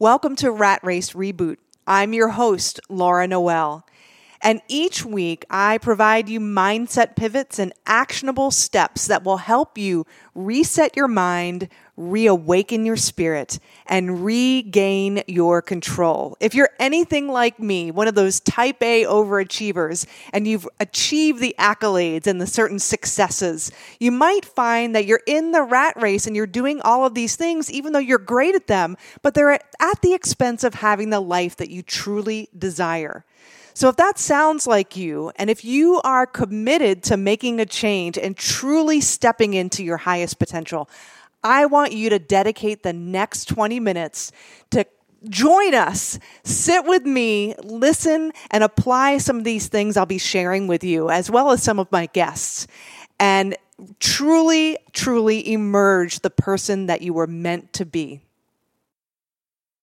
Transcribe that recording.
Welcome to Rat Race Reboot. I'm your host, Laura Noel. And each week, I provide you mindset pivots and actionable steps that will help you reset your mind, reawaken your spirit, and regain your control. If you're anything like me, one of those type A overachievers, and you've achieved the accolades and the certain successes, you might find that you're in the rat race and you're doing all of these things, even though you're great at them, but they're at the expense of having the life that you truly desire. So, if that sounds like you, and if you are committed to making a change and truly stepping into your highest potential, I want you to dedicate the next 20 minutes to join us, sit with me, listen, and apply some of these things I'll be sharing with you, as well as some of my guests, and truly, truly emerge the person that you were meant to be.